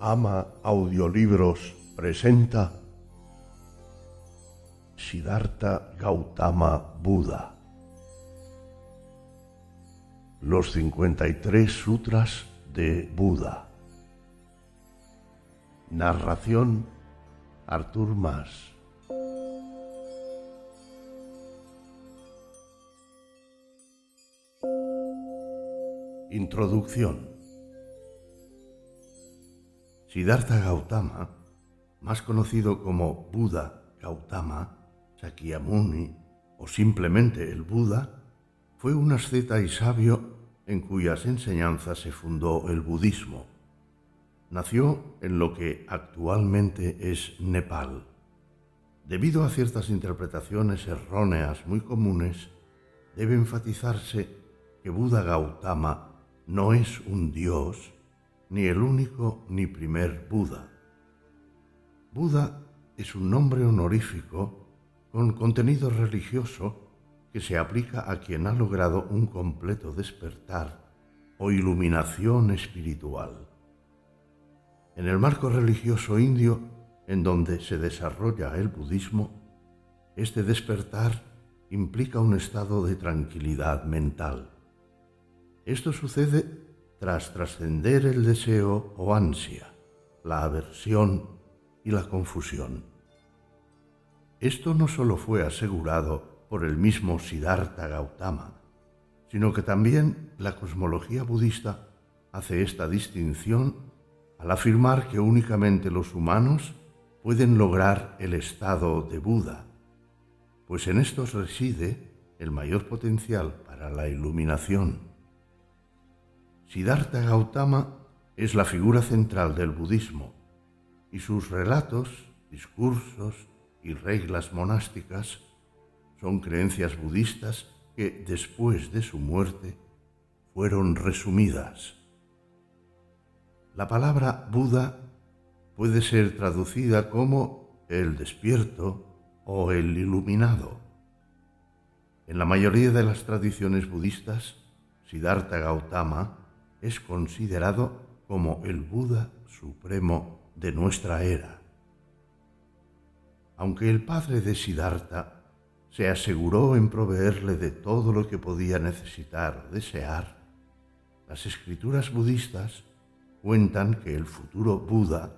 Ama Audiolibros presenta Siddhartha Gautama Buda. Los 53 Sutras de Buda. Narración Artur Mas. Introducción. Siddhartha Gautama, más conocido como Buda Gautama, Sakyamuni o simplemente el Buda, fue un asceta y sabio en cuyas enseñanzas se fundó el budismo. Nació en lo que actualmente es Nepal. Debido a ciertas interpretaciones erróneas muy comunes, debe enfatizarse que Buda Gautama no es un dios, ni el único ni primer Buda. Buda es un nombre honorífico con contenido religioso que se aplica a quien ha logrado un completo despertar o iluminación espiritual. En el marco religioso indio en donde se desarrolla el budismo, este despertar implica un estado de tranquilidad mental. Esto sucede tras trascender el deseo o ansia, la aversión y la confusión. Esto no solo fue asegurado por el mismo Siddhartha Gautama, sino que también la cosmología budista hace esta distinción al afirmar que únicamente los humanos pueden lograr el estado de Buda, pues en estos reside el mayor potencial para la iluminación. Siddhartha Gautama es la figura central del budismo y sus relatos, discursos y reglas monásticas son creencias budistas que después de su muerte fueron resumidas. La palabra Buda puede ser traducida como el despierto o el iluminado. En la mayoría de las tradiciones budistas, Siddhartha Gautama es considerado como el Buda supremo de nuestra era. Aunque el padre de Siddhartha se aseguró en proveerle de todo lo que podía necesitar o desear, las escrituras budistas cuentan que el futuro Buda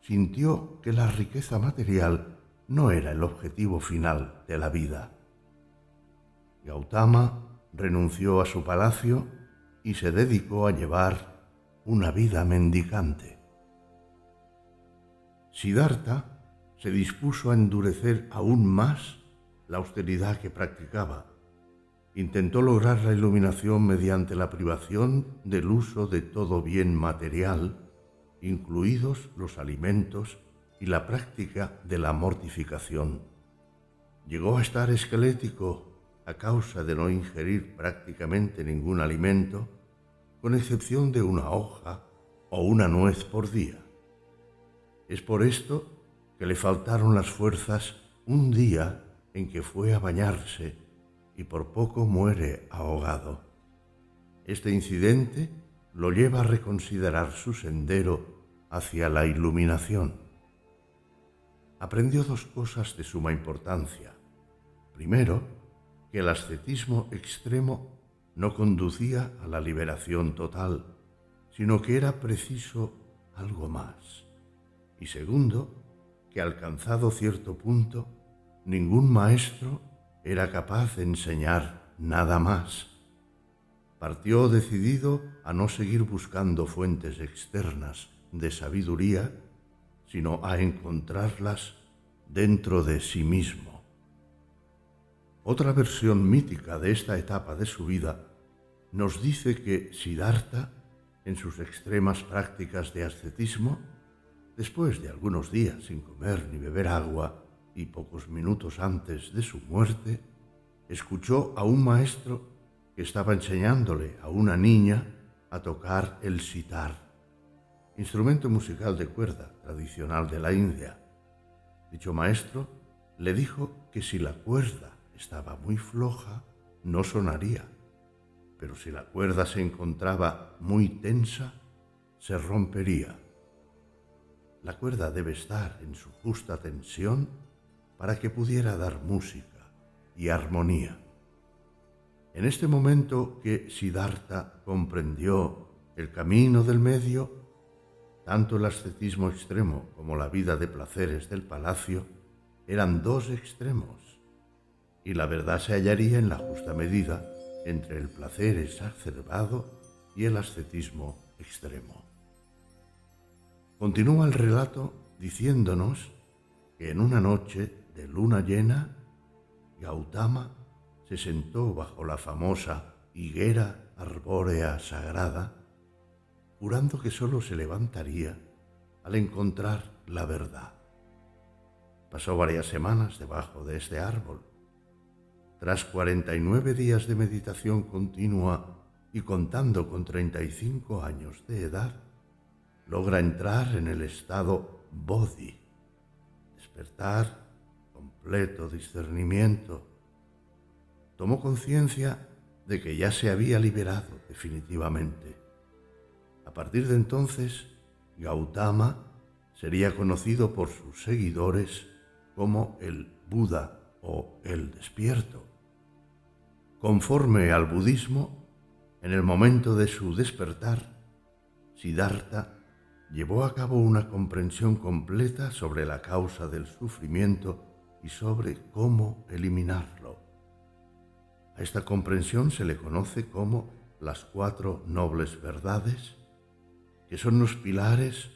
sintió que la riqueza material no era el objetivo final de la vida. Gautama renunció a su palacio y se dedicó a llevar una vida mendicante. Siddhartha se dispuso a endurecer aún más la austeridad que practicaba. Intentó lograr la iluminación mediante la privación del uso de todo bien material, incluidos los alimentos y la práctica de la mortificación. Llegó a estar esquelético a causa de no ingerir prácticamente ningún alimento, con excepción de una hoja o una nuez por día. Es por esto que le faltaron las fuerzas un día en que fue a bañarse y por poco muere ahogado. Este incidente lo lleva a reconsiderar su sendero hacia la iluminación. Aprendió dos cosas de suma importancia. Primero, que el ascetismo extremo no conducía a la liberación total, sino que era preciso algo más. Y segundo, que alcanzado cierto punto, ningún maestro era capaz de enseñar nada más. Partió decidido a no seguir buscando fuentes externas de sabiduría, sino a encontrarlas dentro de sí mismo. Otra versión mítica de esta etapa de su vida nos dice que Siddhartha, en sus extremas prácticas de ascetismo, después de algunos días sin comer ni beber agua y pocos minutos antes de su muerte, escuchó a un maestro que estaba enseñándole a una niña a tocar el sitar, instrumento musical de cuerda tradicional de la India. Dicho maestro le dijo que si la cuerda estaba muy floja, no sonaría, pero si la cuerda se encontraba muy tensa, se rompería. la cuerda debe estar en su justa tensión para que pudiera dar música y armonía. En este momento que Siddhartha comprendió el camino del medio, tanto el ascetismo extremo como la vida de placeres del palacio eran dos extremos, y la verdad se hallaría en la justa medida entre el placer exacerbado y el ascetismo extremo. Continúa el relato diciéndonos que en una noche de luna llena, Gautama se sentó bajo la famosa higuera arbórea sagrada, jurando que sólo se levantaría al encontrar la verdad. Pasó varias semanas debajo de este árbol. Tras 49 días de meditación continua y contando con 35 años de edad, logra entrar en el estado bodhi, despertar, completo discernimiento. Tomó conciencia de que ya se había liberado definitivamente. A partir de entonces, Gautama sería conocido por sus seguidores como el Buda o el despierto. Conforme al budismo, en el momento de su despertar, Siddhartha llevó a cabo una comprensión completa sobre la causa del sufrimiento y sobre cómo eliminarlo. A esta comprensión se le conoce como las cuatro nobles verdades, que son los pilares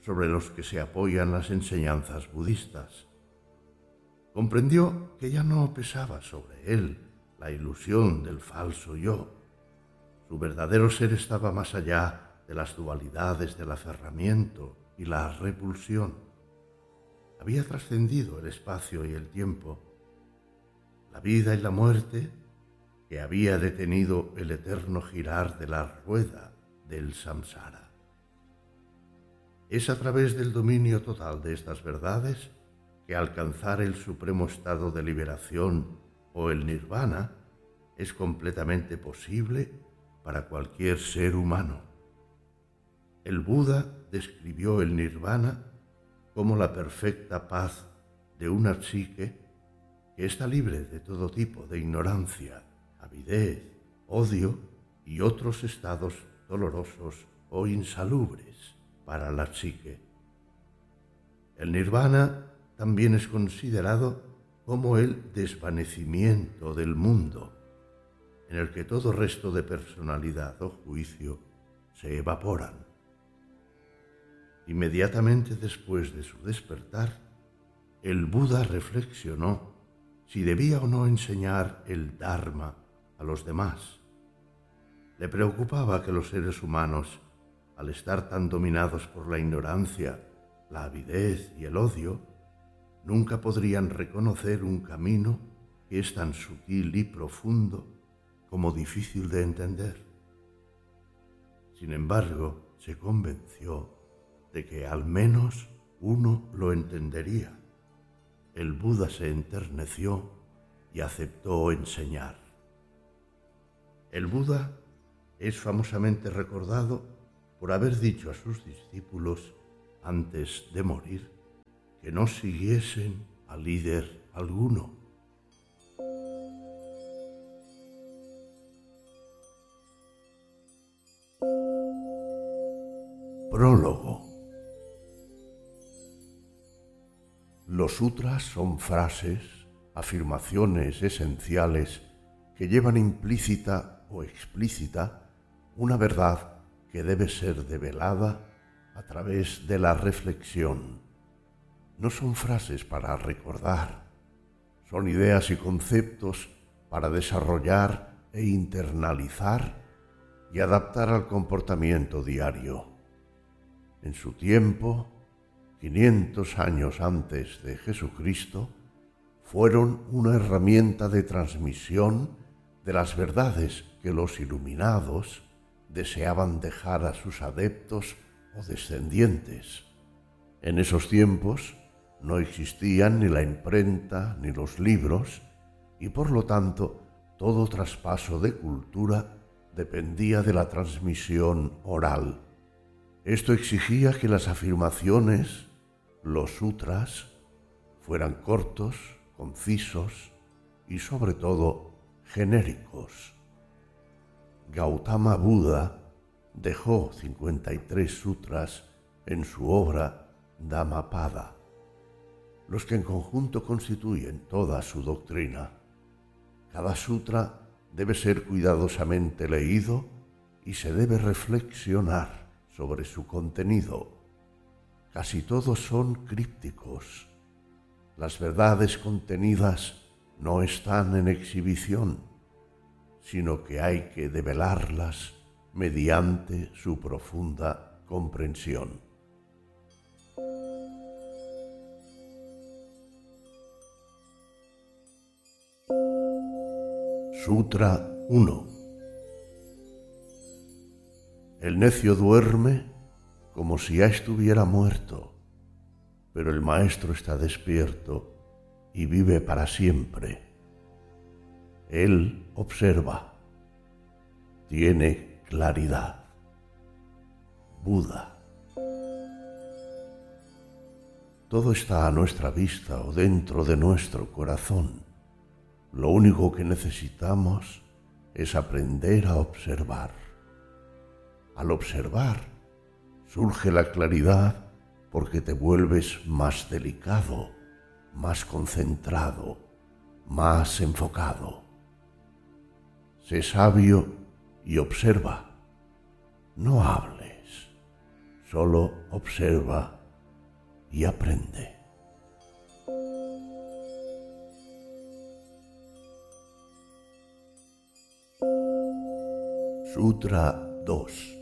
sobre los que se apoyan las enseñanzas budistas. Comprendió que ya no pesaba sobre él la ilusión del falso yo, su verdadero ser estaba más allá de las dualidades del aferramiento y la repulsión. Había trascendido el espacio y el tiempo, la vida y la muerte que había detenido el eterno girar de la rueda del samsara. Es a través del dominio total de estas verdades que alcanzar el supremo estado de liberación o el nirvana es completamente posible para cualquier ser humano. El Buda describió el nirvana como la perfecta paz de una psique que está libre de todo tipo de ignorancia, avidez, odio y otros estados dolorosos o insalubres para la psique. El nirvana también es considerado como el desvanecimiento del mundo en el que todo resto de personalidad o juicio se evaporan. Inmediatamente después de su despertar, el Buda reflexionó si debía o no enseñar el Dharma a los demás. Le preocupaba que los seres humanos, al estar tan dominados por la ignorancia, la avidez y el odio, nunca podrían reconocer un camino que es tan sutil y profundo como difícil de entender. Sin embargo, se convenció de que al menos uno lo entendería. El Buda se enterneció y aceptó enseñar. El Buda es famosamente recordado por haber dicho a sus discípulos antes de morir que no siguiesen a líder alguno Prólogo. Los sutras son frases, afirmaciones esenciales que llevan implícita o explícita una verdad que debe ser develada a través de la reflexión. No son frases para recordar, son ideas y conceptos para desarrollar e internalizar y adaptar al comportamiento diario. En su tiempo, 500 años antes de Jesucristo, fueron una herramienta de transmisión de las verdades que los iluminados deseaban dejar a sus adeptos o descendientes. En esos tiempos no existían ni la imprenta ni los libros y por lo tanto todo traspaso de cultura dependía de la transmisión oral. Esto exigía que las afirmaciones, los sutras, fueran cortos, concisos y sobre todo genéricos. Gautama Buda dejó 53 sutras en su obra Dhammapada, los que en conjunto constituyen toda su doctrina. Cada sutra debe ser cuidadosamente leído y se debe reflexionar sobre su contenido. Casi todos son crípticos. Las verdades contenidas no están en exhibición, sino que hay que develarlas mediante su profunda comprensión. Sutra 1 El necio duerme como si ya estuviera muerto, pero el maestro está despierto y vive para siempre. Él observa, tiene claridad. Buda. Todo está a nuestra vista o dentro de nuestro corazón. Lo único que necesitamos es aprender a observar. Al observar surge la claridad porque te vuelves más delicado, más concentrado, más enfocado. Sé sabio y observa. No hables, solo observa y aprende. Sutra 2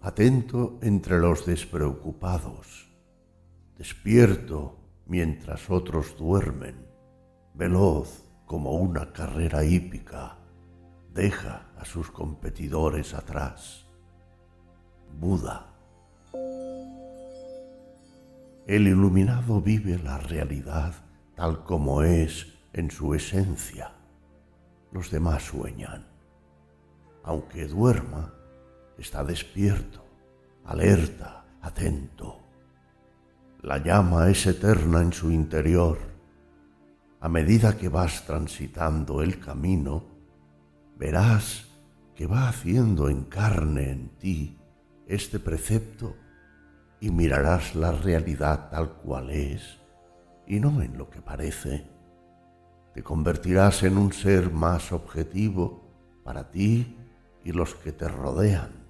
Atento entre los despreocupados, despierto mientras otros duermen, veloz como una carrera hípica, deja a sus competidores atrás. Buda. El iluminado vive la realidad tal como es en su esencia. Los demás sueñan. Aunque duerma, está despierto, alerta, atento. La llama es eterna en su interior a medida que vas transitando el camino, verás que va haciendo en carne en ti este precepto y mirarás la realidad tal cual es y no en lo que parece. Te convertirás en un ser más objetivo para ti y los que te rodean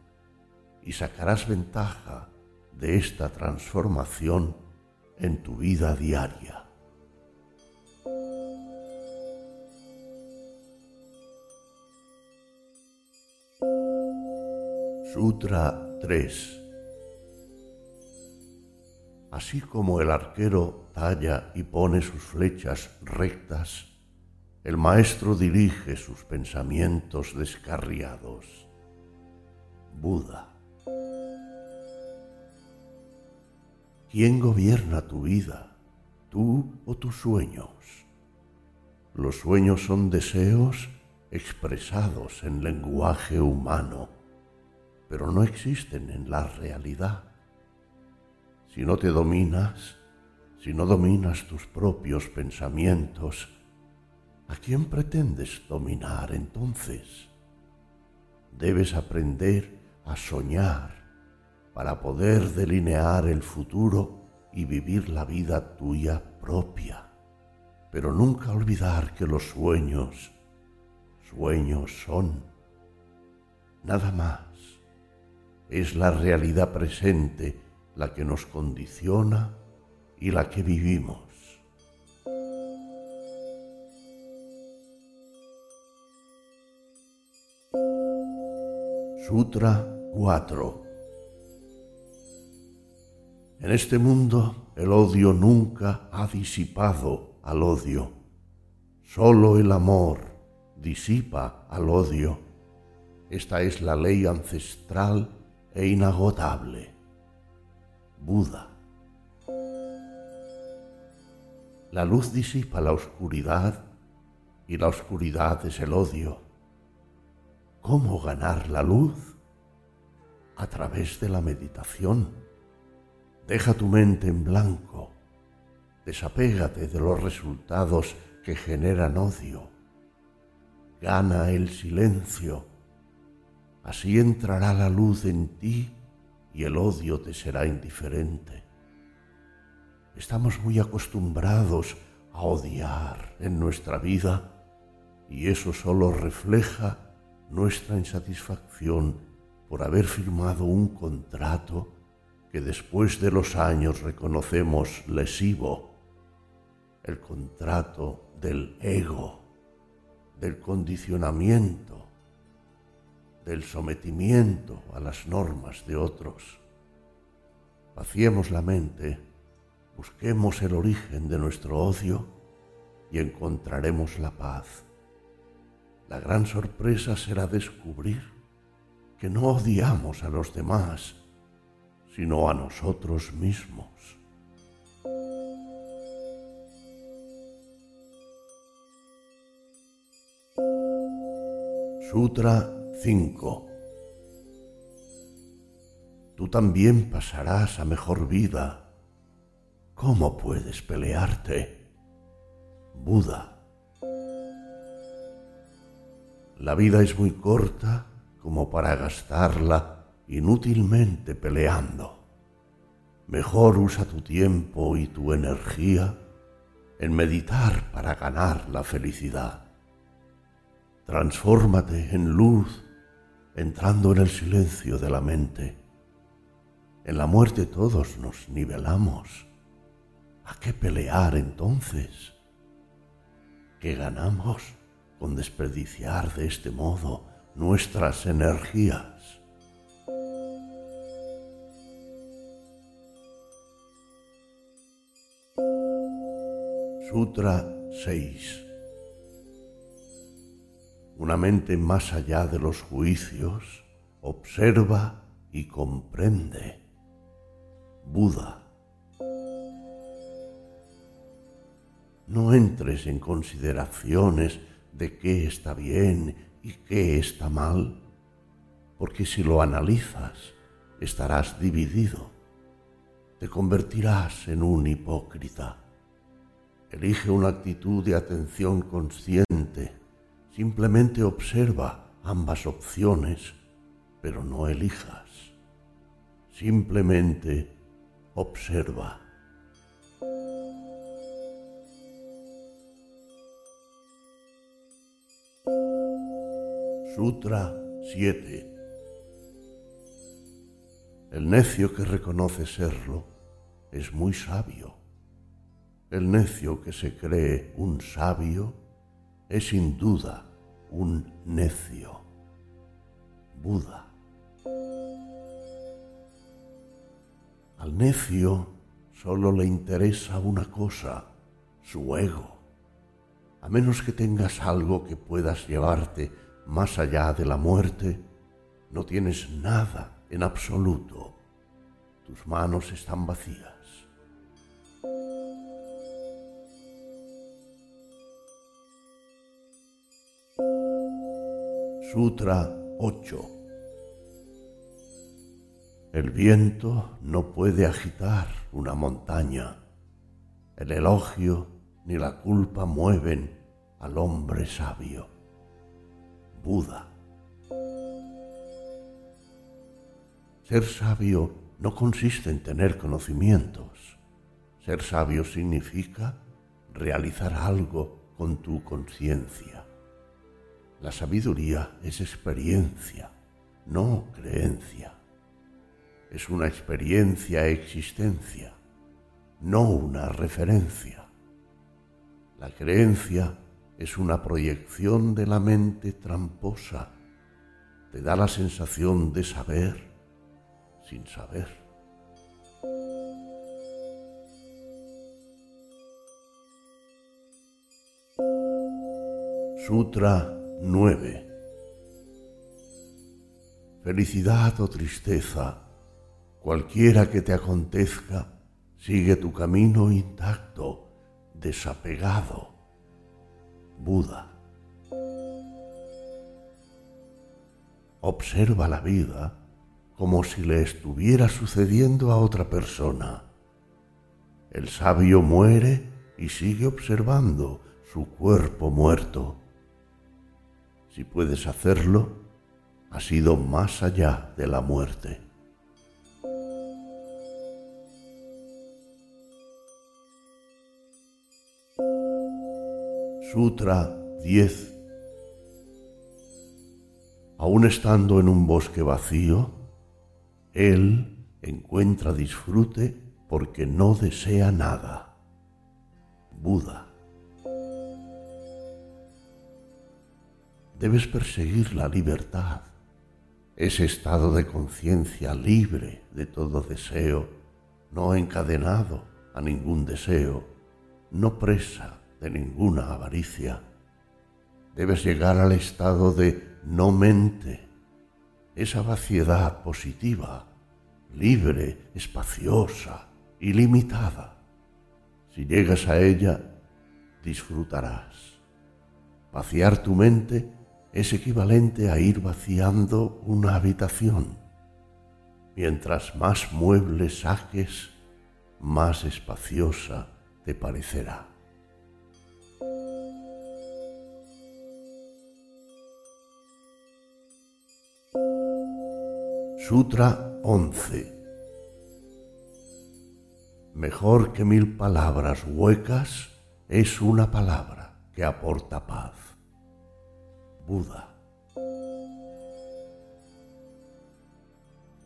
y sacarás ventaja de esta transformación en tu vida diaria. Sutra 3 Así como el arquero talla y pone sus flechas rectas, el maestro dirige sus pensamientos descarriados. Buda. ¿Quién gobierna tu vida, tú o tus sueños? Los sueños son deseos expresados en lenguaje humano pero no existen en la realidad. Si no te dominas, si no dominas tus propios pensamientos, ¿a quién pretendes dominar entonces? Debes aprender a soñar para poder delinear el futuro y vivir la vida tuya propia, pero nunca olvidar que los sueños, sueños son nada más es la realidad presente la que nos condiciona y la que vivimos. Sutra 4 En este mundo el odio nunca ha disipado al odio. Solo el amor disipa al odio. Esta es la ley ancestral e inagotable, Buda. La luz disipa la oscuridad y la oscuridad es el odio. ¿Cómo ganar la luz? a través de la meditación. Deja tu mente en blanco. Desapégate de los resultados que generan odio. Gana el silencio. Así entrará la luz en ti y el odio te será indiferente. Estamos muy acostumbrados a odiar en nuestra vida y eso solo refleja nuestra insatisfacción por haber firmado un contrato que después de los años reconocemos lesivo, el contrato del ego, del condicionamiento, del sometimiento a las normas de otros. Vaciemos la mente, busquemos el origen de nuestro odio y encontraremos la paz. La gran sorpresa será descubrir que no odiamos a los demás, sino a nosotros mismos. Sutra 5 Tú también pasarás a mejor vida. ¿Cómo puedes pelearte? Buda La vida es muy corta como para gastarla inútilmente peleando. Mejor usa tu tiempo y tu energía en meditar para ganar la felicidad. Transfórmate en luz entrando en el silencio de la mente. En la muerte todos nos nivelamos. ¿A qué pelear entonces? ¿Qué ganamos? Con desperdiciar de este modo nuestras energías. Sutra 6 Una mente más allá de los juicios observa y comprende. Buda. No entres en consideraciones de qué está bien y qué está mal, porque si lo analizas estarás dividido, te convertirás en un hipócrita. Elige una actitud de atención consciente, simplemente observa ambas opciones, pero no elijas, simplemente observa. Sutra 7 El necio que reconoce serlo es muy sabio. El necio que se cree un sabio es sin duda un necio. Buda. Al necio solo le interesa una cosa, su ego. A menos que tengas algo que puedas llevarte más allá de la muerte, no tienes nada en absoluto. Tus manos están vacías. Sutra 8 El viento no puede agitar una montaña. El elogio ni la culpa mueven al hombre sabio. Buda. Ser sabio no consiste en tener conocimientos. Ser sabio significa realizar algo con tu conciencia. La sabiduría es experiencia, no creencia. Es una experiencia existencia, no una referencia. La creencia es una proyección de la mente tramposa. Te da la sensación de saber sin saber. Sutra 9 Felicidad o tristeza, cualquiera que te acontezca, sigue tu camino intacto, desapegado Buda. Observa la vida como si le estuviera sucediendo a otra persona. El sabio muere y sigue observando su cuerpo muerto. Si puedes hacerlo, ha sido más allá de la muerte. Sutra 10 Aún estando en un bosque vacío, él encuentra disfrute porque no desea nada. Buda. Debes perseguir la libertad, ese estado de conciencia libre de todo deseo, no encadenado a ningún deseo, no presa de ninguna avaricia. Debes llegar al estado de no mente, esa vaciedad positiva, libre, espaciosa, ilimitada. Si llegas a ella, disfrutarás. Vaciar tu mente es equivalente a ir vaciando una habitación. Mientras más muebles saques, más espaciosa te parecerá. Sutra 11 Mejor que mil palabras huecas es una palabra que aporta paz. Buda.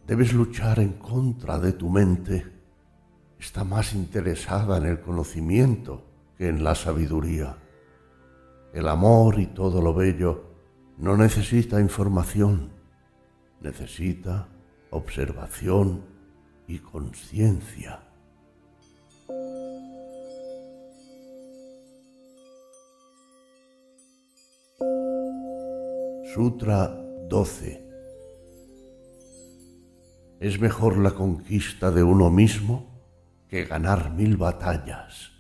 Debes luchar en contra de tu mente. Está más interesada en el conocimiento que en la sabiduría. El amor y todo lo bello no necesita información, necesita observación y conciencia. Sutra 12 Es mejor la conquista de uno mismo que ganar mil batallas.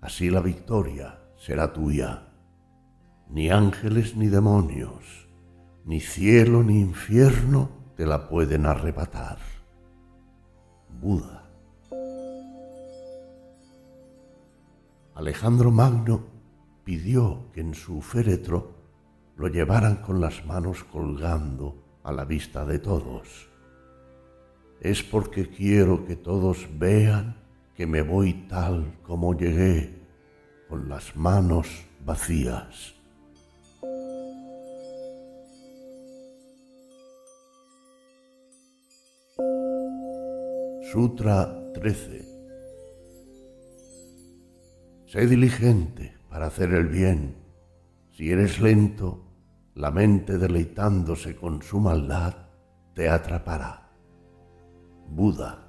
Así la victoria será tuya. Ni ángeles ni demonios, ni cielo ni infierno te la pueden arrebatar. Buda. Alejandro Magno pidió que en su féretro lo llevaran con las manos colgando a la vista de todos. Es porque quiero que todos vean que me voy tal como llegué, con las manos vacías. Sutra 13 Sé diligente para hacer el bien. Si eres lento, la mente deleitándose con su maldad te atrapará. Buda.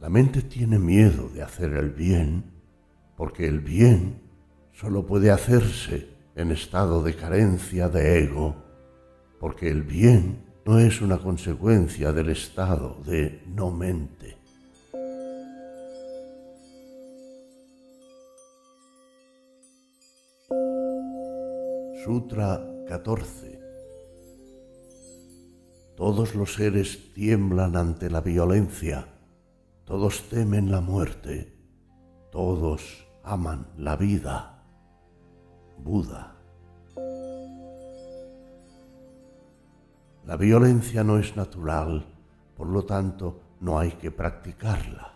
La mente tiene miedo de hacer el bien porque el bien solo puede hacerse en estado de carencia de ego, porque el bien no es una consecuencia del estado de no mente. Sutra 14 Todos los seres tiemblan ante la violencia, todos temen la muerte, todos aman la vida. Buda. La violencia no es natural, por lo tanto no hay que practicarla.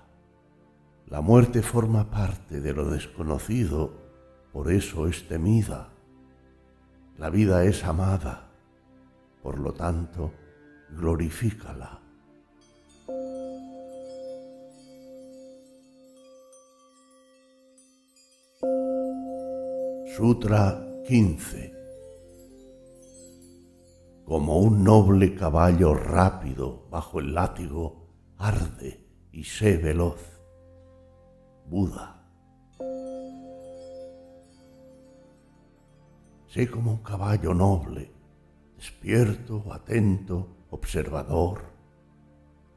La muerte forma parte de lo desconocido, por eso es temida. La vida es amada, por lo tanto, glorifícala. Sutra 15 Como un noble caballo rápido bajo el látigo, arde y sé veloz. Buda. Sé como un caballo noble, despierto, atento, observador.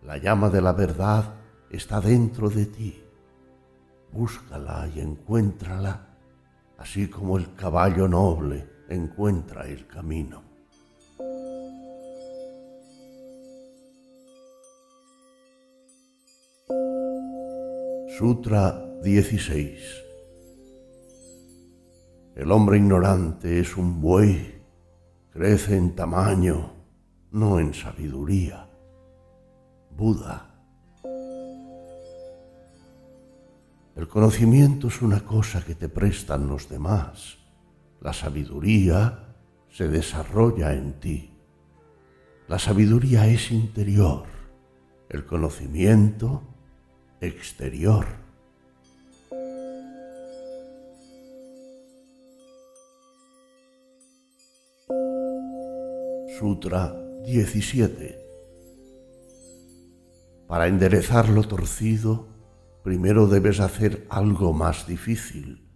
La llama de la verdad está dentro de ti. Búscala y encuéntrala, así como el caballo noble encuentra el camino. Sutra 16 El hombre ignorante es un buey, crece en tamaño, no en sabiduría. Buda El conocimiento es una cosa que te prestan los demás. La sabiduría se desarrolla en ti. La sabiduría es interior, el conocimiento exterior. Sutra 17 Para enderezar lo torcido, primero debes hacer algo más difícil.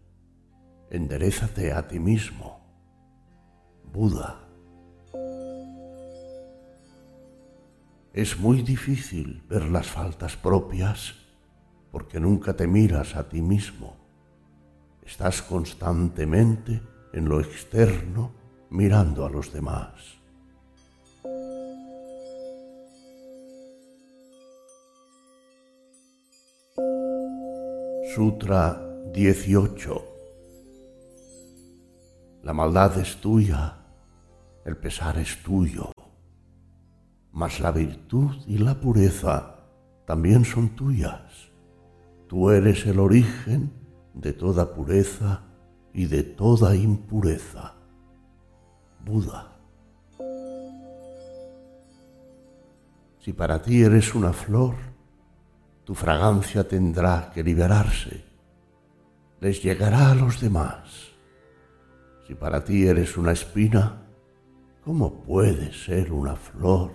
Enderezate a ti mismo. Buda. Es muy difícil ver las faltas propias porque nunca te miras a ti mismo. Estás constantemente en lo externo mirando a los demás. Sutra 18 La maldad es tuya, el pesar es tuyo, mas la virtud y la pureza también son tuyas. Tú eres el origen de toda pureza y de toda impureza. Buda. Si para ti eres una flor, tu fragancia tendrá que liberarse, les llegará a los demás. Si para ti eres una espina, ¿cómo puede ser una flor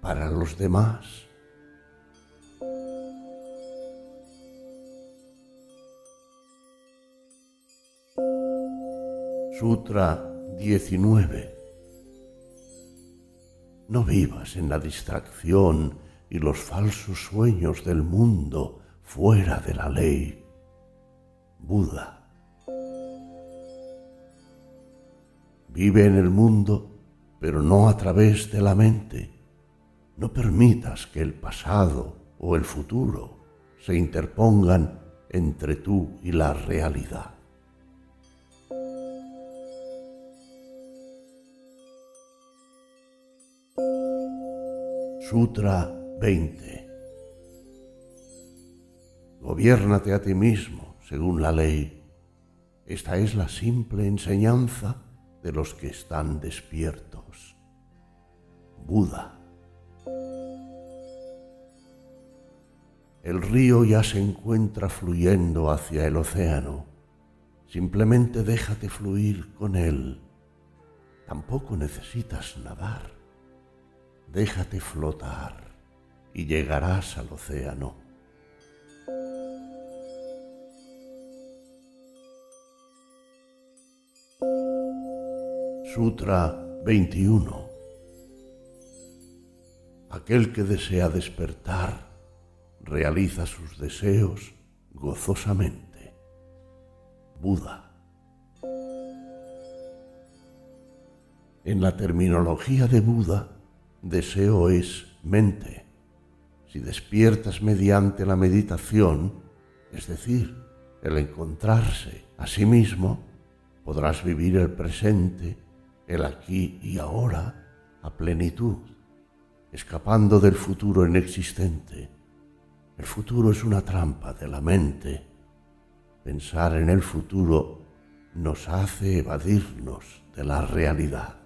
para los demás? Sutra 19 No vivas en la distracción y los falsos sueños del mundo fuera de la ley. Buda. Vive en el mundo, pero no a través de la mente. No permitas que el pasado o el futuro se interpongan entre tú y la realidad. Sutra 20. Gobiérnate a ti mismo según la ley. Esta es la simple enseñanza de los que están despiertos. Buda. El río ya se encuentra fluyendo hacia el océano. Simplemente déjate fluir con él. Tampoco necesitas nadar. Déjate flotar y llegarás al océano. Sutra 21 Aquel que desea despertar realiza sus deseos gozosamente. Buda. En la terminología de Buda, deseo es mente si despiertas mediante la meditación, es decir, el encontrarse a sí mismo, podrás vivir el presente, el aquí y ahora, a plenitud, escapando del futuro inexistente. El futuro es una trampa de la mente. Pensar en el futuro nos hace evadirnos de la realidad.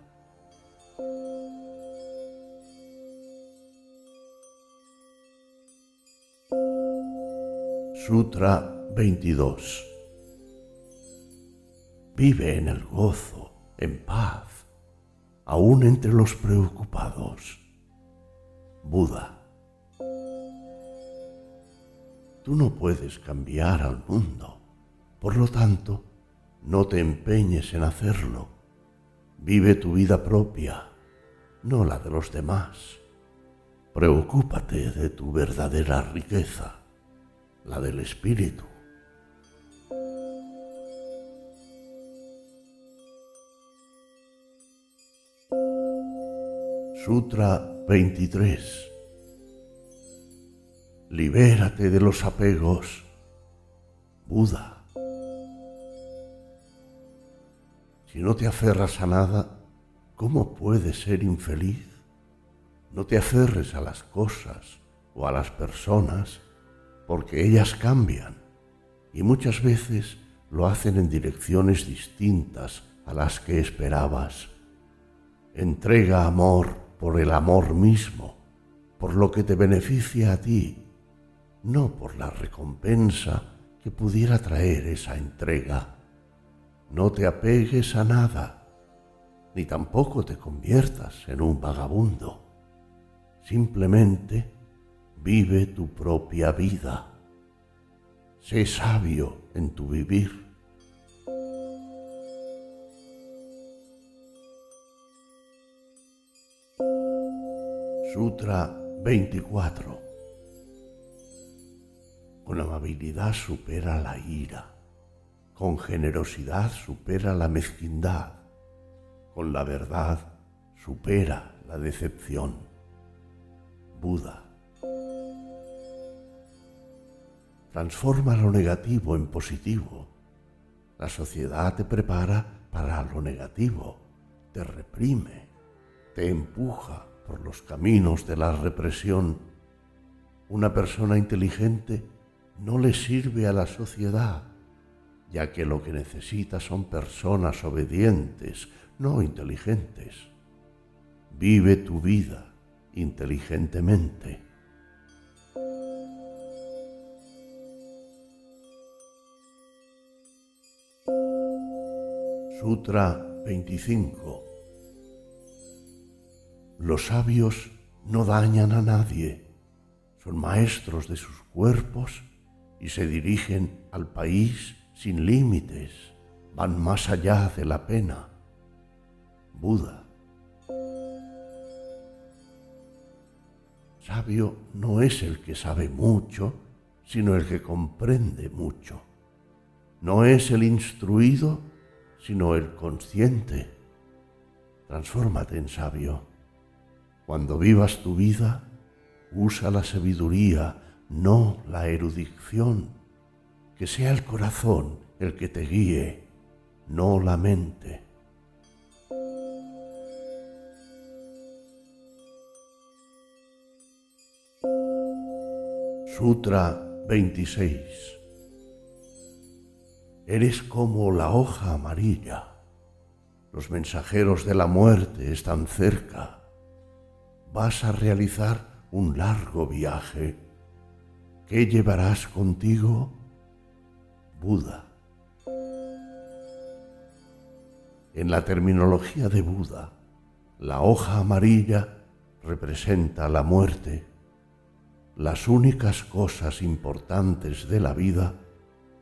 Sutra 22 Vive en el gozo, en paz, aún entre los preocupados. Buda Tú no puedes cambiar al mundo, por lo tanto, no te empeñes en hacerlo. Vive tu vida propia, no la de los demás. Preocúpate de tu verdadera riqueza la del espíritu. Sutra 23 Libérate de los apegos Buda. Si no te aferras a nada, ¿cómo puedes ser infeliz? No te aferres a las cosas o a las personas, porque ellas cambian y muchas veces lo hacen en direcciones distintas a las que esperabas. Entrega amor por el amor mismo, por lo que te beneficia a ti, no por la recompensa que pudiera traer esa entrega. No te apegues a nada, ni tampoco te conviertas en un vagabundo. Simplemente vive tu propia vida. Sé sabio en tu vivir. Sutra 24 Con amabilidad supera la ira, con generosidad supera la mezquindad, con la verdad supera la decepción. Buda Transforma lo negativo en positivo. La sociedad te prepara para lo negativo, te reprime, te empuja por los caminos de la represión. Una persona inteligente no le sirve a la sociedad, ya que lo que necesita son personas obedientes, no inteligentes. Vive tu vida inteligentemente. Sutra 25 Los sabios no dañan a nadie, son maestros de sus cuerpos y se dirigen al país sin límites, van más allá de la pena. Buda. Sabio no es el que sabe mucho, sino el que comprende mucho. No es el instruido, sino el consciente. Transfórmate en sabio. Cuando vivas tu vida, usa la sabiduría, no la erudición. Que sea el corazón el que te guíe, no la mente. Sutra 26 Eres como la hoja amarilla. Los mensajeros de la muerte están cerca. Vas a realizar un largo viaje. ¿Qué llevarás contigo? Buda. En la terminología de Buda, la hoja amarilla representa la muerte. Las únicas cosas importantes de la vida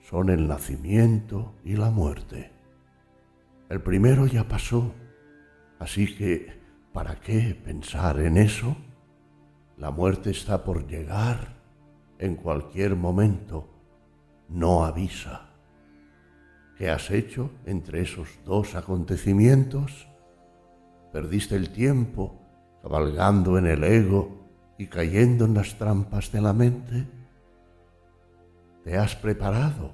son el nacimiento y la muerte. El primero ya pasó, así que ¿para qué pensar en eso? La muerte está por llegar en cualquier momento, no avisa. ¿Qué has hecho entre esos dos acontecimientos? Perdiste el tiempo cabalgando en el ego y cayendo en las trampas de la mente te has preparado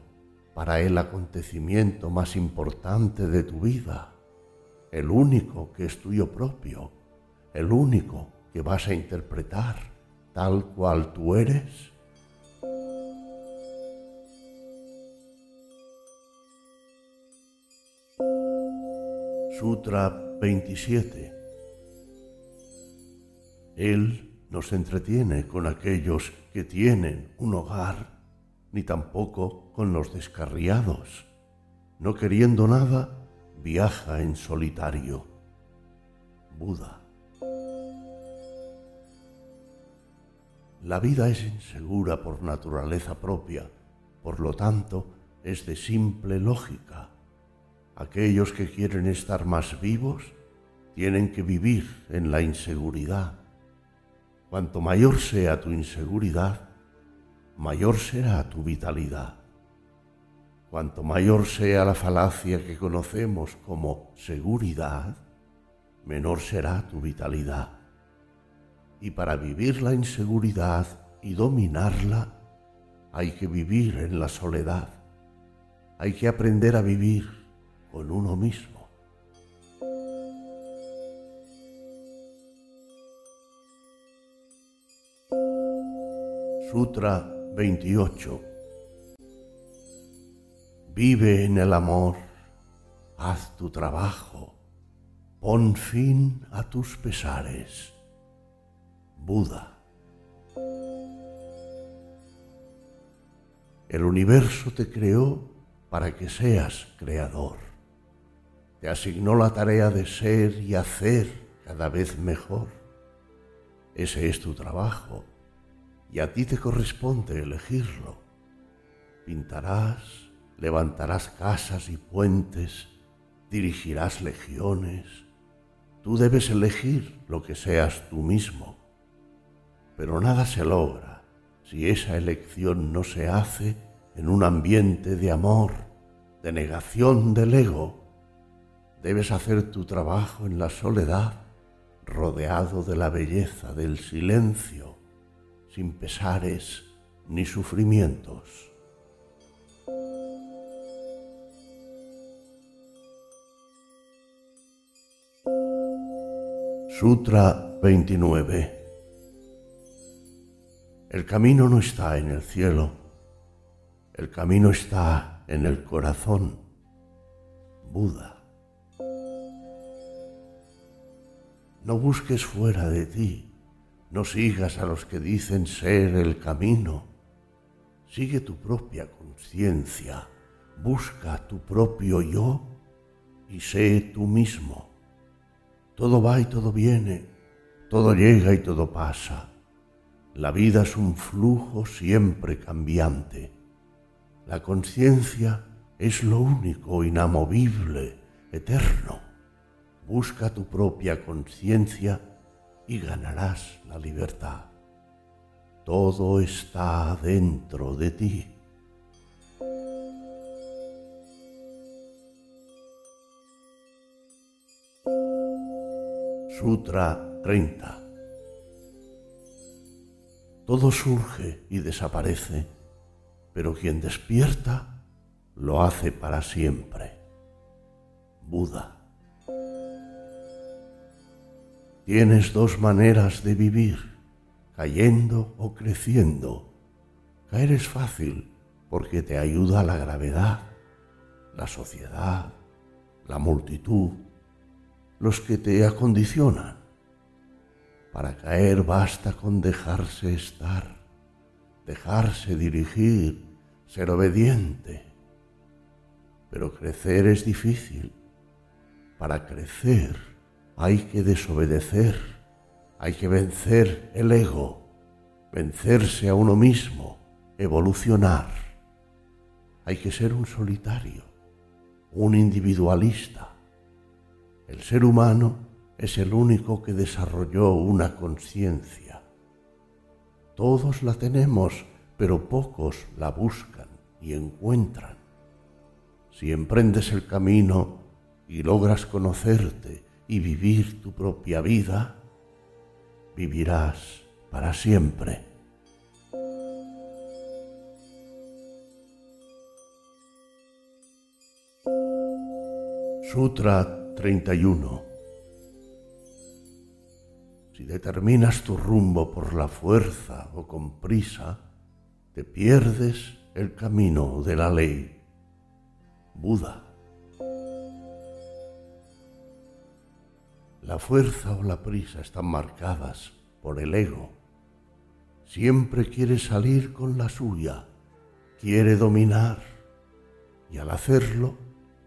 para el acontecimiento más importante de tu vida, el único que es tuyo propio, el único que vas a interpretar tal cual tú eres? Sutra 27 Él nos entretiene con aquellos que tienen un hogar ni tampoco con los descarriados. No queriendo nada, viaja en solitario. Buda. La vida es insegura por naturaleza propia, por lo tanto es de simple lógica. Aquellos que quieren estar más vivos tienen que vivir en la inseguridad. Cuanto mayor sea tu inseguridad, mayor será tu vitalidad. Cuanto mayor sea la falacia que conocemos como seguridad, menor será tu vitalidad. Y para vivir la inseguridad y dominarla, hay que vivir en la soledad, hay que aprender a vivir con uno mismo. Sutra 28 Vive en el amor, haz tu trabajo, pon fin a tus pesares. Buda El universo te creó para que seas creador. Te asignó la tarea de ser y hacer cada vez mejor. Ese es tu trabajo y a ti te corresponde elegirlo. Pintarás, levantarás casas y puentes, dirigirás legiones. Tú debes elegir lo que seas tú mismo. Pero nada se logra si esa elección no se hace en un ambiente de amor, de negación del ego, debes hacer tu trabajo en la soledad, rodeado de la belleza del silencio, sin pesares ni sufrimientos. Sutra 29 el camino no está en el cielo, el camino está en el corazón. Buda. No busques fuera de ti, no sigas a los que dicen ser el camino. Sigue tu propia conciencia, busca tu propio yo y sé tú mismo. Todo va y todo viene, todo llega y todo pasa. La vida es un flujo siempre cambiante. La conciencia es lo único, inamovible, eterno. Busca tu propia conciencia y ganarás la libertad. Todo está dentro de ti. Sutra 30 todo surge y desaparece, pero quien despierta lo hace para siempre. Buda. Tienes dos maneras de vivir, cayendo o creciendo. Caer es fácil porque te ayuda la gravedad, la sociedad, la multitud, los que te acondicionan. Para caer basta con dejarse estar, dejarse dirigir, ser obediente. Pero crecer es difícil. Para crecer hay que desobedecer, hay que vencer el ego, vencerse a uno mismo, evolucionar. Hay que ser un solitario, un individualista. El ser humano es el único que desarrolló una conciencia. Todos la tenemos, pero pocos la buscan y encuentran. Si emprendes el camino y logras conocerte y vivir tu propia vida, vivirás para siempre. Sutra 31 si determinas tu rumbo por la fuerza o con prisa, te pierdes el camino de la ley. Buda. La fuerza o la prisa están marcadas por el ego. Siempre quiere salir con la suya, quiere dominar y al hacerlo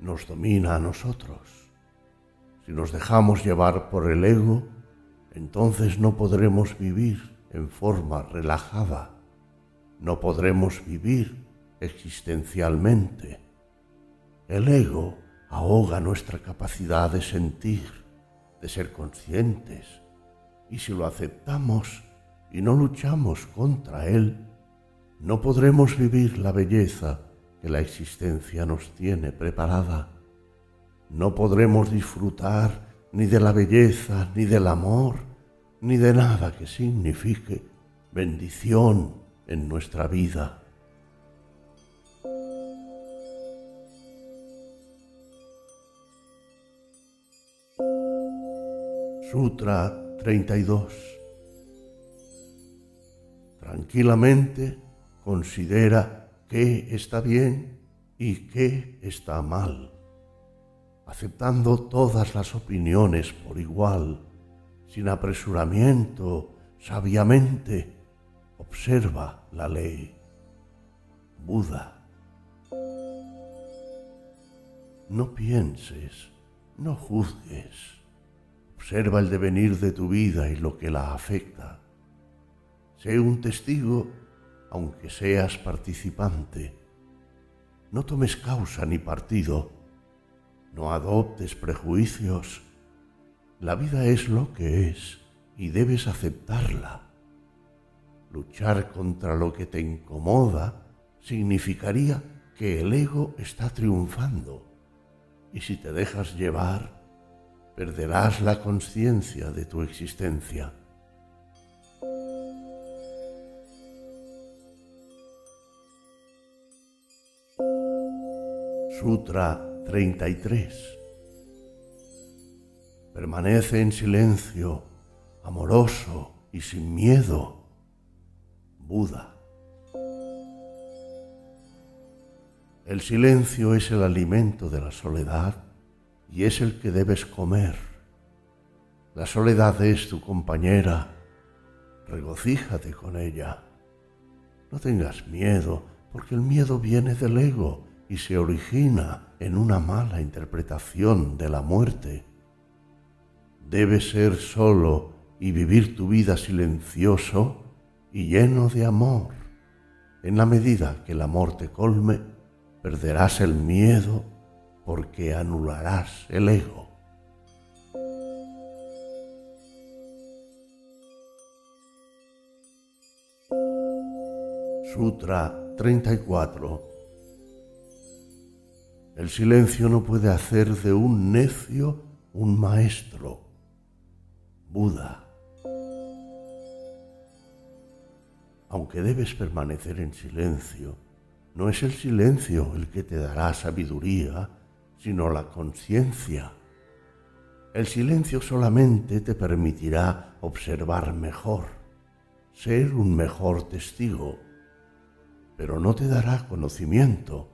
nos domina a nosotros. Si nos dejamos llevar por el ego, entonces no podremos vivir en forma relajada, no podremos vivir existencialmente. El ego ahoga nuestra capacidad de sentir, de ser conscientes, y si lo aceptamos y no luchamos contra él, no podremos vivir la belleza que la existencia nos tiene preparada. No podremos disfrutar ni de la belleza, ni del amor, ni de nada que signifique bendición en nuestra vida. Sutra 32 Tranquilamente considera qué está bien y qué está mal, aceptando todas las opiniones por igual, sin apresuramiento, sabiamente, observa la ley. Buda. No pienses, no juzgues. Observa el devenir de tu vida y lo que la afecta. Sé un testigo, aunque seas participante. No tomes causa ni partido. No adoptes prejuicios. La vida es lo que es y debes aceptarla. Luchar contra lo que te incomoda significaría que el ego está triunfando. Y si te dejas llevar, perderás la conciencia de tu existencia. Sutra 33 Permanece en silencio, amoroso y sin miedo. Buda. El silencio es el alimento de la soledad y es el que debes comer. La soledad es tu compañera, regocíjate con ella. No tengas miedo, porque el miedo viene del ego y se origina en una mala interpretación de la muerte. Debes ser solo y vivir tu vida silencioso y lleno de amor. En la medida que el amor te colme, perderás el miedo porque anularás el ego. Sutra 34 El silencio no puede hacer de un necio un maestro. Buda. Aunque debes permanecer en silencio, no es el silencio el que te dará sabiduría, sino la conciencia. El silencio solamente te permitirá observar mejor, ser un mejor testigo, pero no te dará conocimiento.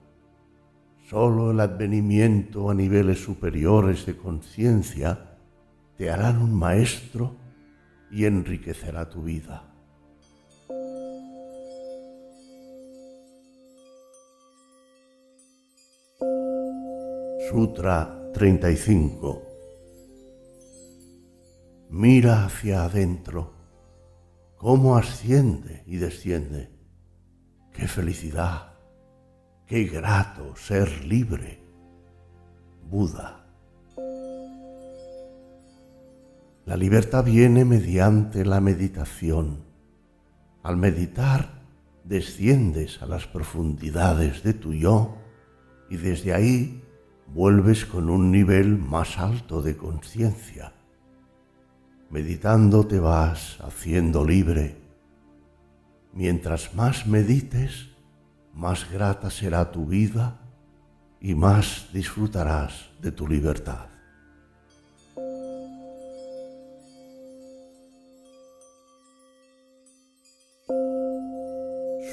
Solo el advenimiento a niveles superiores de conciencia te harán un maestro y enriquecerá tu vida. Sutra 35 Mira hacia adentro cómo asciende y desciende. ¡Qué felicidad! ¡Qué grato ser libre! Buda. La libertad viene mediante la meditación. Al meditar, desciendes a las profundidades de tu yo y desde ahí vuelves con un nivel más alto de conciencia. Meditando te vas haciendo libre. Mientras más medites, más grata será tu vida y más disfrutarás de tu libertad.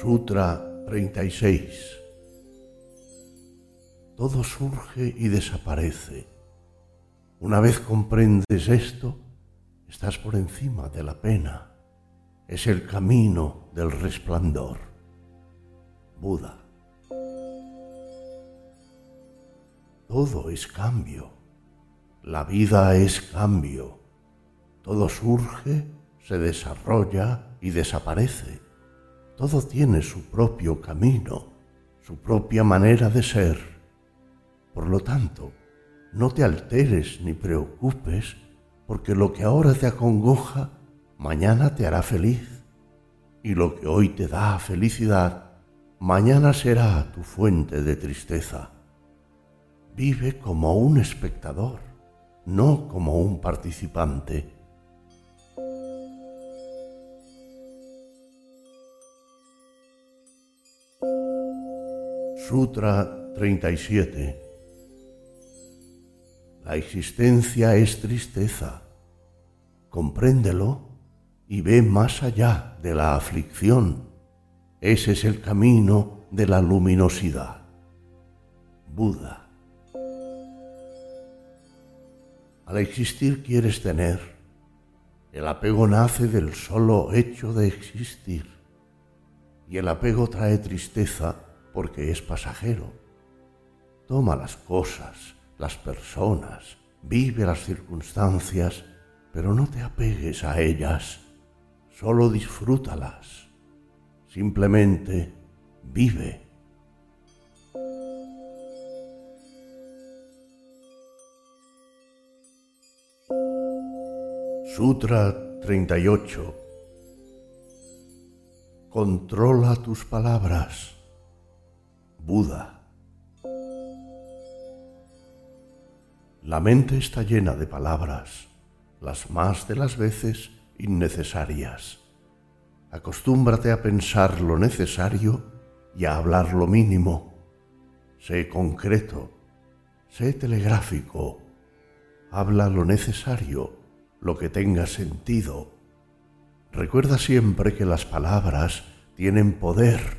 Sutra 36 todo surge y desaparece. Una vez comprendes esto, estás por encima de la pena. Es el camino del resplandor. Buda. Todo es cambio. La vida es cambio. Todo surge, se desarrolla y desaparece. Todo tiene su propio camino, su propia manera de ser por lo tanto, no te alteres ni preocupes, porque lo que ahora te acongoja, mañana te hará feliz. Y lo que hoy te da felicidad, mañana será tu fuente de tristeza. Vive como un espectador, no como un participante. Sutra 37 la existencia es tristeza. compréndelo y ve más allá de la aflicción. Ese es el camino de la luminosidad. Buda. Al existir quieres tener. El apego nace del solo hecho de existir. Y el apego trae tristeza porque es pasajero. Toma las cosas, las personas, vive las circunstancias, pero no te apegues a ellas solo disfrútalas, simplemente vive. Sutra 38 Controla tus palabras. Buda. La mente está llena de palabras, las más de las veces innecesarias. Acostúmbrate a pensar lo necesario y a hablar lo mínimo. Sé concreto, sé telegráfico. Habla lo necesario, lo que tenga sentido. Recuerda siempre que las palabras tienen poder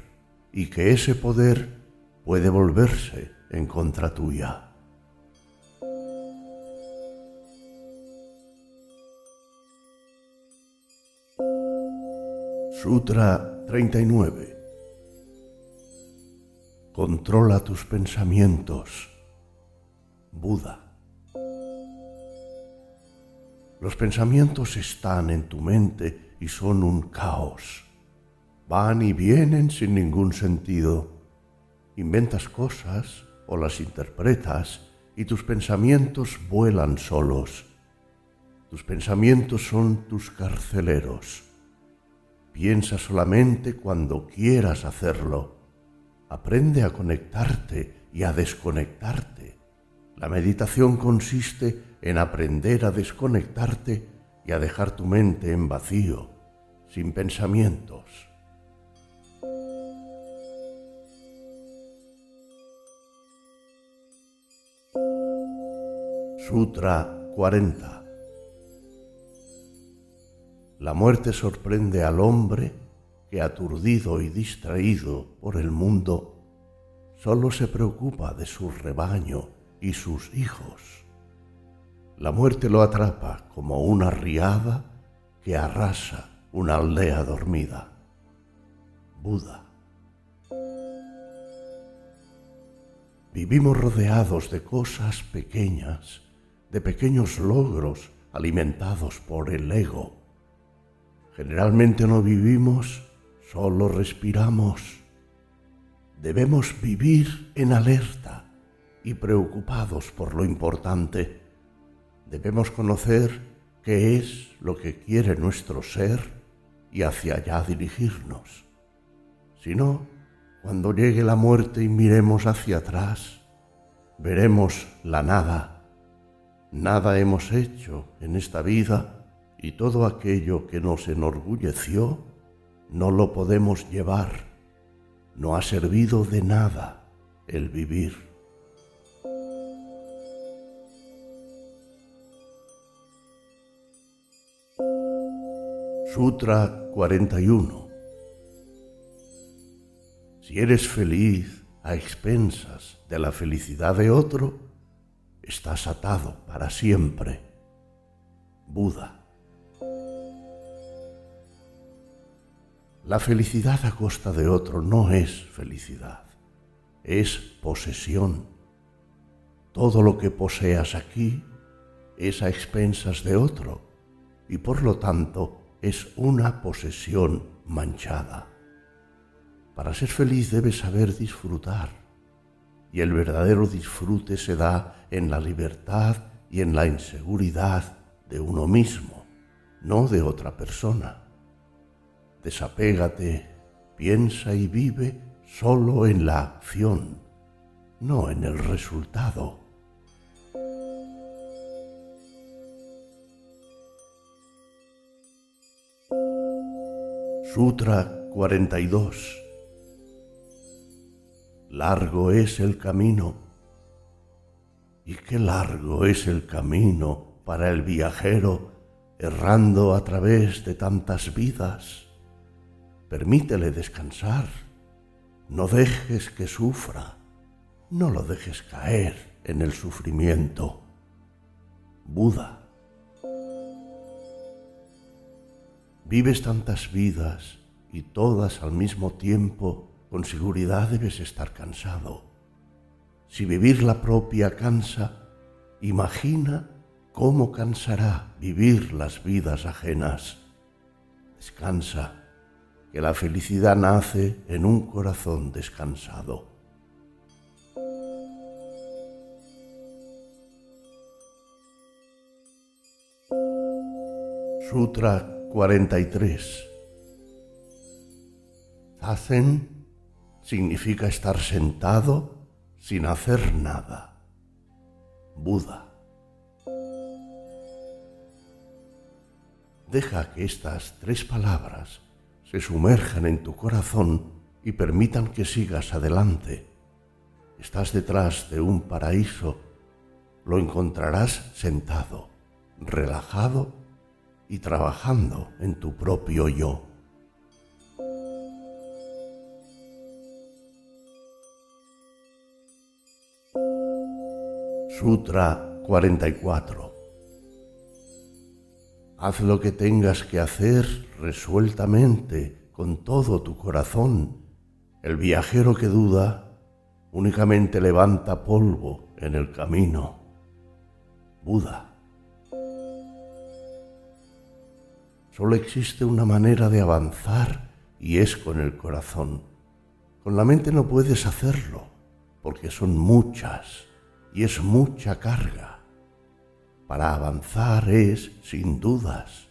y que ese poder puede volverse en contra tuya. Sutra 39 Controla tus pensamientos. Buda. Los pensamientos están en tu mente y son un caos. Van y vienen sin ningún sentido. Inventas cosas o las interpretas y tus pensamientos vuelan solos. Tus pensamientos son tus carceleros Piensa solamente cuando quieras hacerlo. Aprende a conectarte y a desconectarte. La meditación consiste en aprender a desconectarte y a dejar tu mente en vacío, sin pensamientos. Sutra 40 la muerte sorprende al hombre que, aturdido y distraído por el mundo, solo se preocupa de su rebaño y sus hijos. La muerte lo atrapa como una riada que arrasa una aldea dormida. Buda. Vivimos rodeados de cosas pequeñas, de pequeños logros alimentados por el ego Generalmente no vivimos, solo respiramos. Debemos vivir en alerta y preocupados por lo importante. Debemos conocer qué es lo que quiere nuestro ser y hacia allá dirigirnos. Si no, cuando llegue la muerte y miremos hacia atrás, veremos la nada. Nada hemos hecho en esta vida y todo aquello que nos enorgulleció no lo podemos llevar. No ha servido de nada el vivir. Sutra 41 Si eres feliz a expensas de la felicidad de otro, estás atado para siempre. Buda La felicidad a costa de otro no es felicidad, es posesión. Todo lo que poseas aquí es a expensas de otro y por lo tanto es una posesión manchada. Para ser feliz debes saber disfrutar y el verdadero disfrute se da en la libertad y en la inseguridad de uno mismo, no de otra persona. Desapégate, piensa y vive solo en la acción, no en el resultado. Sutra 42 Largo es el camino, y qué largo es el camino para el viajero errando a través de tantas vidas. Permítele descansar, no dejes que sufra, no lo dejes caer en el sufrimiento. Buda. Vives tantas vidas y todas al mismo tiempo, con seguridad debes estar cansado. Si vivir la propia cansa, imagina cómo cansará vivir las vidas ajenas. Descansa, que la felicidad nace en un corazón descansado. Sutra 43 Zazen significa estar sentado sin hacer nada. Buda. Deja que estas tres palabras se sumerjan en tu corazón y permitan que sigas adelante. Estás detrás de un paraíso, lo encontrarás sentado, relajado y trabajando en tu propio yo. Sutra 44 Haz lo que tengas que hacer resueltamente, con todo tu corazón. El viajero que duda únicamente levanta polvo en el camino. Buda. Solo existe una manera de avanzar y es con el corazón. Con la mente no puedes hacerlo, porque son muchas y es mucha carga para avanzar es sin dudas,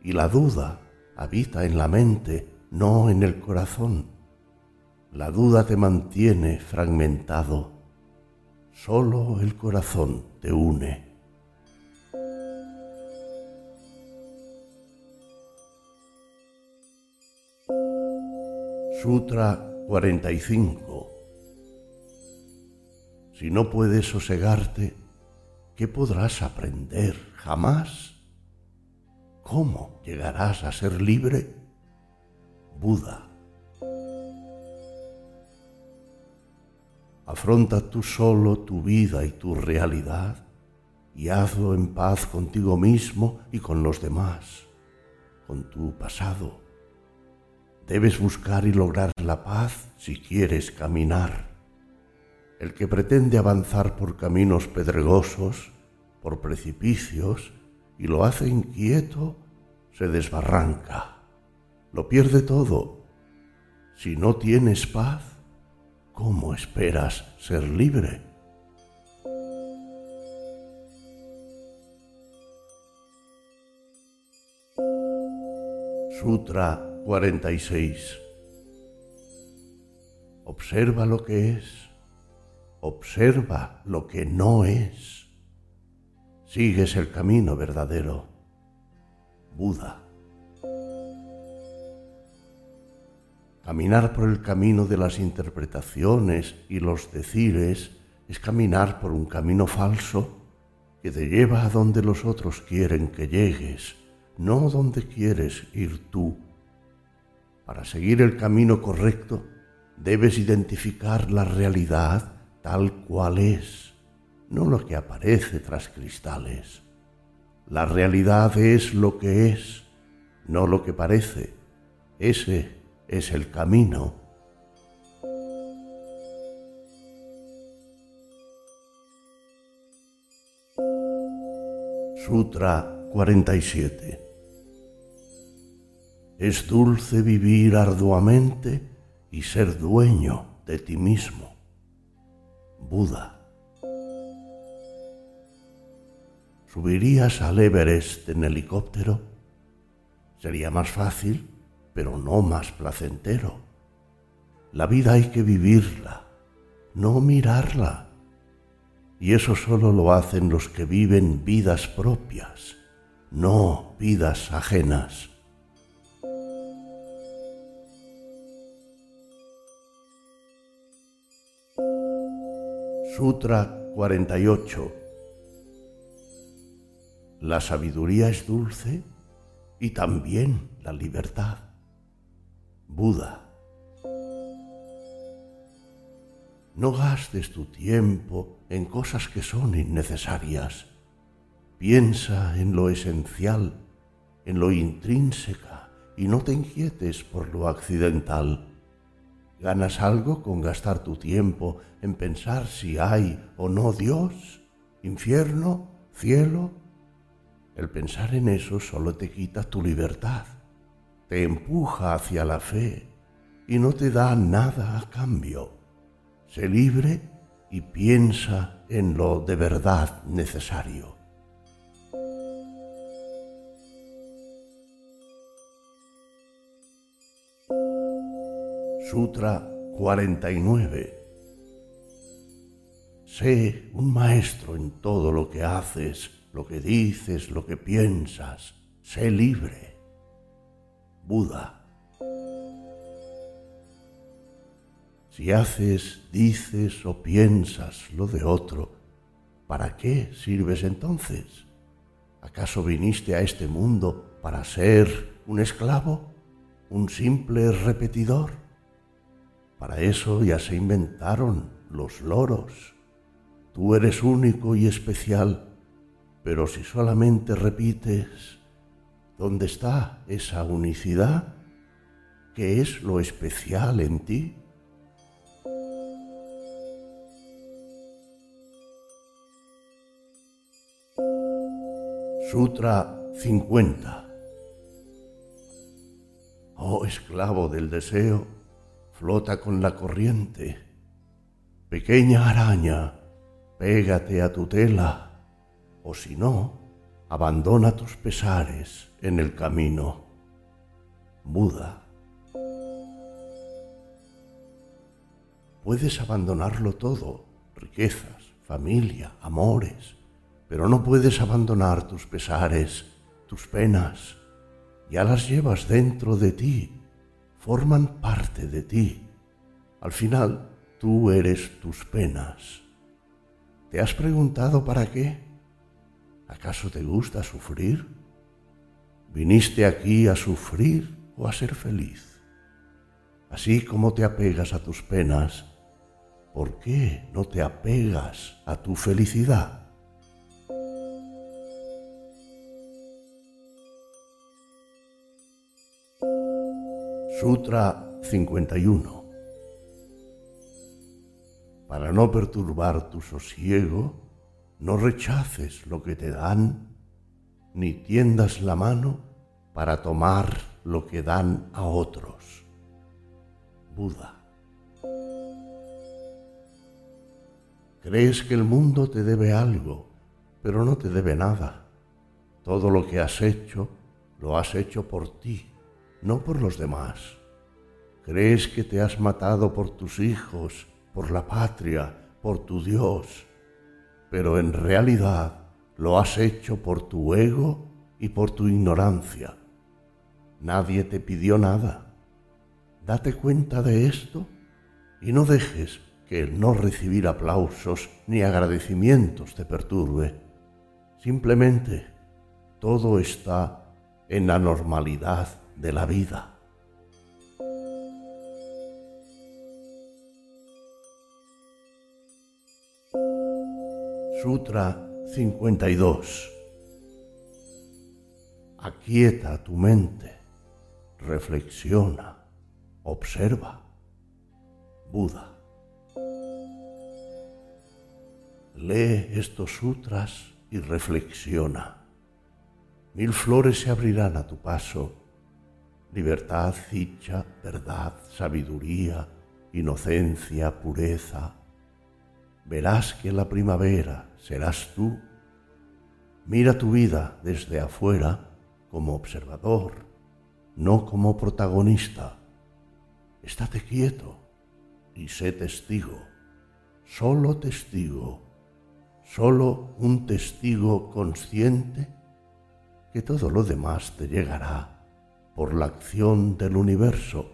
y la duda habita en la mente, no en el corazón. La duda te mantiene fragmentado, solo el corazón te une. Sutra 45 Si no puedes sosegarte, ¿Qué podrás aprender jamás? ¿Cómo llegarás a ser libre? Buda. Afronta tú solo tu vida y tu realidad y hazlo en paz contigo mismo y con los demás, con tu pasado. Debes buscar y lograr la paz si quieres caminar. El que pretende avanzar por caminos pedregosos, por precipicios, y lo hace inquieto, se desbarranca, lo pierde todo. Si no tienes paz, ¿cómo esperas ser libre? Sutra 46 Observa lo que es observa lo que no es. Sigues el camino verdadero. Buda. Caminar por el camino de las interpretaciones y los decires es caminar por un camino falso que te lleva a donde los otros quieren que llegues, no donde quieres ir tú. Para seguir el camino correcto, debes identificar la realidad tal cual es, no lo que aparece tras cristales. La realidad es lo que es, no lo que parece. Ese es el camino. Sutra 47 Es dulce vivir arduamente y ser dueño de ti mismo. Buda. ¿Subirías al Everest en helicóptero? Sería más fácil, pero no más placentero. La vida hay que vivirla, no mirarla. Y eso solo lo hacen los que viven vidas propias, no vidas ajenas. Sutra 48 la sabiduría es dulce y también la libertad. Buda. No gastes tu tiempo en cosas que son innecesarias. Piensa en lo esencial, en lo intrínseca, y no te inquietes por lo accidental. ¿Ganas algo con gastar tu tiempo en pensar si hay o no Dios, infierno, cielo? El pensar en eso solo te quita tu libertad, te empuja hacia la fe y no te da nada a cambio. Sé libre y piensa en lo de verdad necesario. Sutra 49 Sé un maestro en todo lo que haces lo que dices, lo que piensas. Sé libre. Buda. Si haces, dices o piensas lo de otro, ¿para qué sirves entonces? ¿Acaso viniste a este mundo para ser un esclavo? ¿Un simple repetidor? Para eso ya se inventaron los loros. Tú eres único y especial pero si solamente repites, ¿dónde está esa unicidad? ¿Qué es lo especial en ti? Sutra 50 Oh esclavo del deseo, flota con la corriente. Pequeña araña, pégate a tu tela o si no, abandona tus pesares en el camino. Buda. Puedes abandonarlo todo, riquezas, familia, amores, pero no puedes abandonar tus pesares, tus penas. Ya las llevas dentro de ti, forman parte de ti. Al final, tú eres tus penas. ¿Te has preguntado para qué? ¿Acaso te gusta sufrir? ¿Viniste aquí a sufrir o a ser feliz? Así como te apegas a tus penas, ¿por qué no te apegas a tu felicidad? Sutra 51 Para no perturbar tu sosiego, no rechaces lo que te dan, ni tiendas la mano para tomar lo que dan a otros. Buda. Crees que el mundo te debe algo, pero no te debe nada. Todo lo que has hecho, lo has hecho por ti, no por los demás. Crees que te has matado por tus hijos, por la patria, por tu Dios, pero en realidad lo has hecho por tu ego y por tu ignorancia. Nadie te pidió nada. Date cuenta de esto y no dejes que el no recibir aplausos ni agradecimientos te perturbe. Simplemente todo está en la normalidad de la vida. Sutra 52 Aquieta tu mente, reflexiona, observa. Buda. Lee estos sutras y reflexiona. Mil flores se abrirán a tu paso. Libertad, dicha, verdad, sabiduría, inocencia, pureza, verás que la primavera serás tú. Mira tu vida desde afuera como observador, no como protagonista. Estate quieto y sé testigo, solo testigo, solo un testigo consciente que todo lo demás te llegará por la acción del universo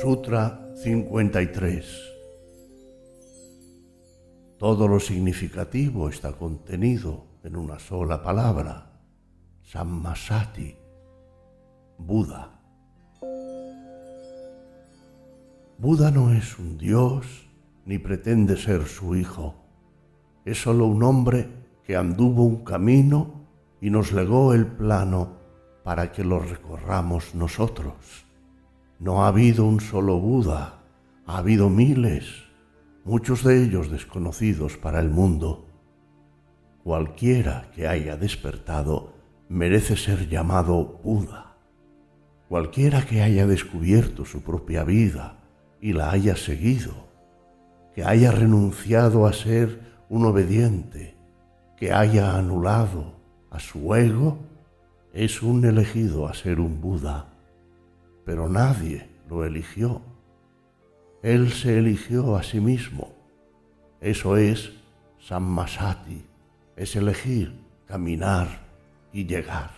Sutra 53 todo lo significativo está contenido en una sola palabra, Sammasati, Buda. Buda no es un dios ni pretende ser su hijo. Es solo un hombre que anduvo un camino y nos legó el plano para que lo recorramos nosotros. No ha habido un solo Buda, ha habido miles, muchos de ellos desconocidos para el mundo. Cualquiera que haya despertado merece ser llamado Buda. Cualquiera que haya descubierto su propia vida y la haya seguido, que haya renunciado a ser un obediente, que haya anulado a su ego, es un elegido a ser un Buda, pero nadie lo eligió. Él se eligió a sí mismo. Eso es Sammasati, es elegir, caminar y llegar.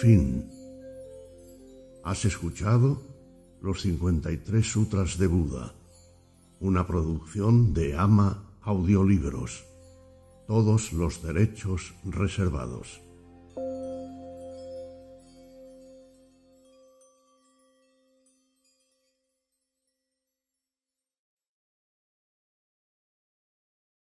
Fin. ¿Has escuchado los 53 Sutras de Buda? una producción de Ama Audiolibros. Todos los derechos reservados.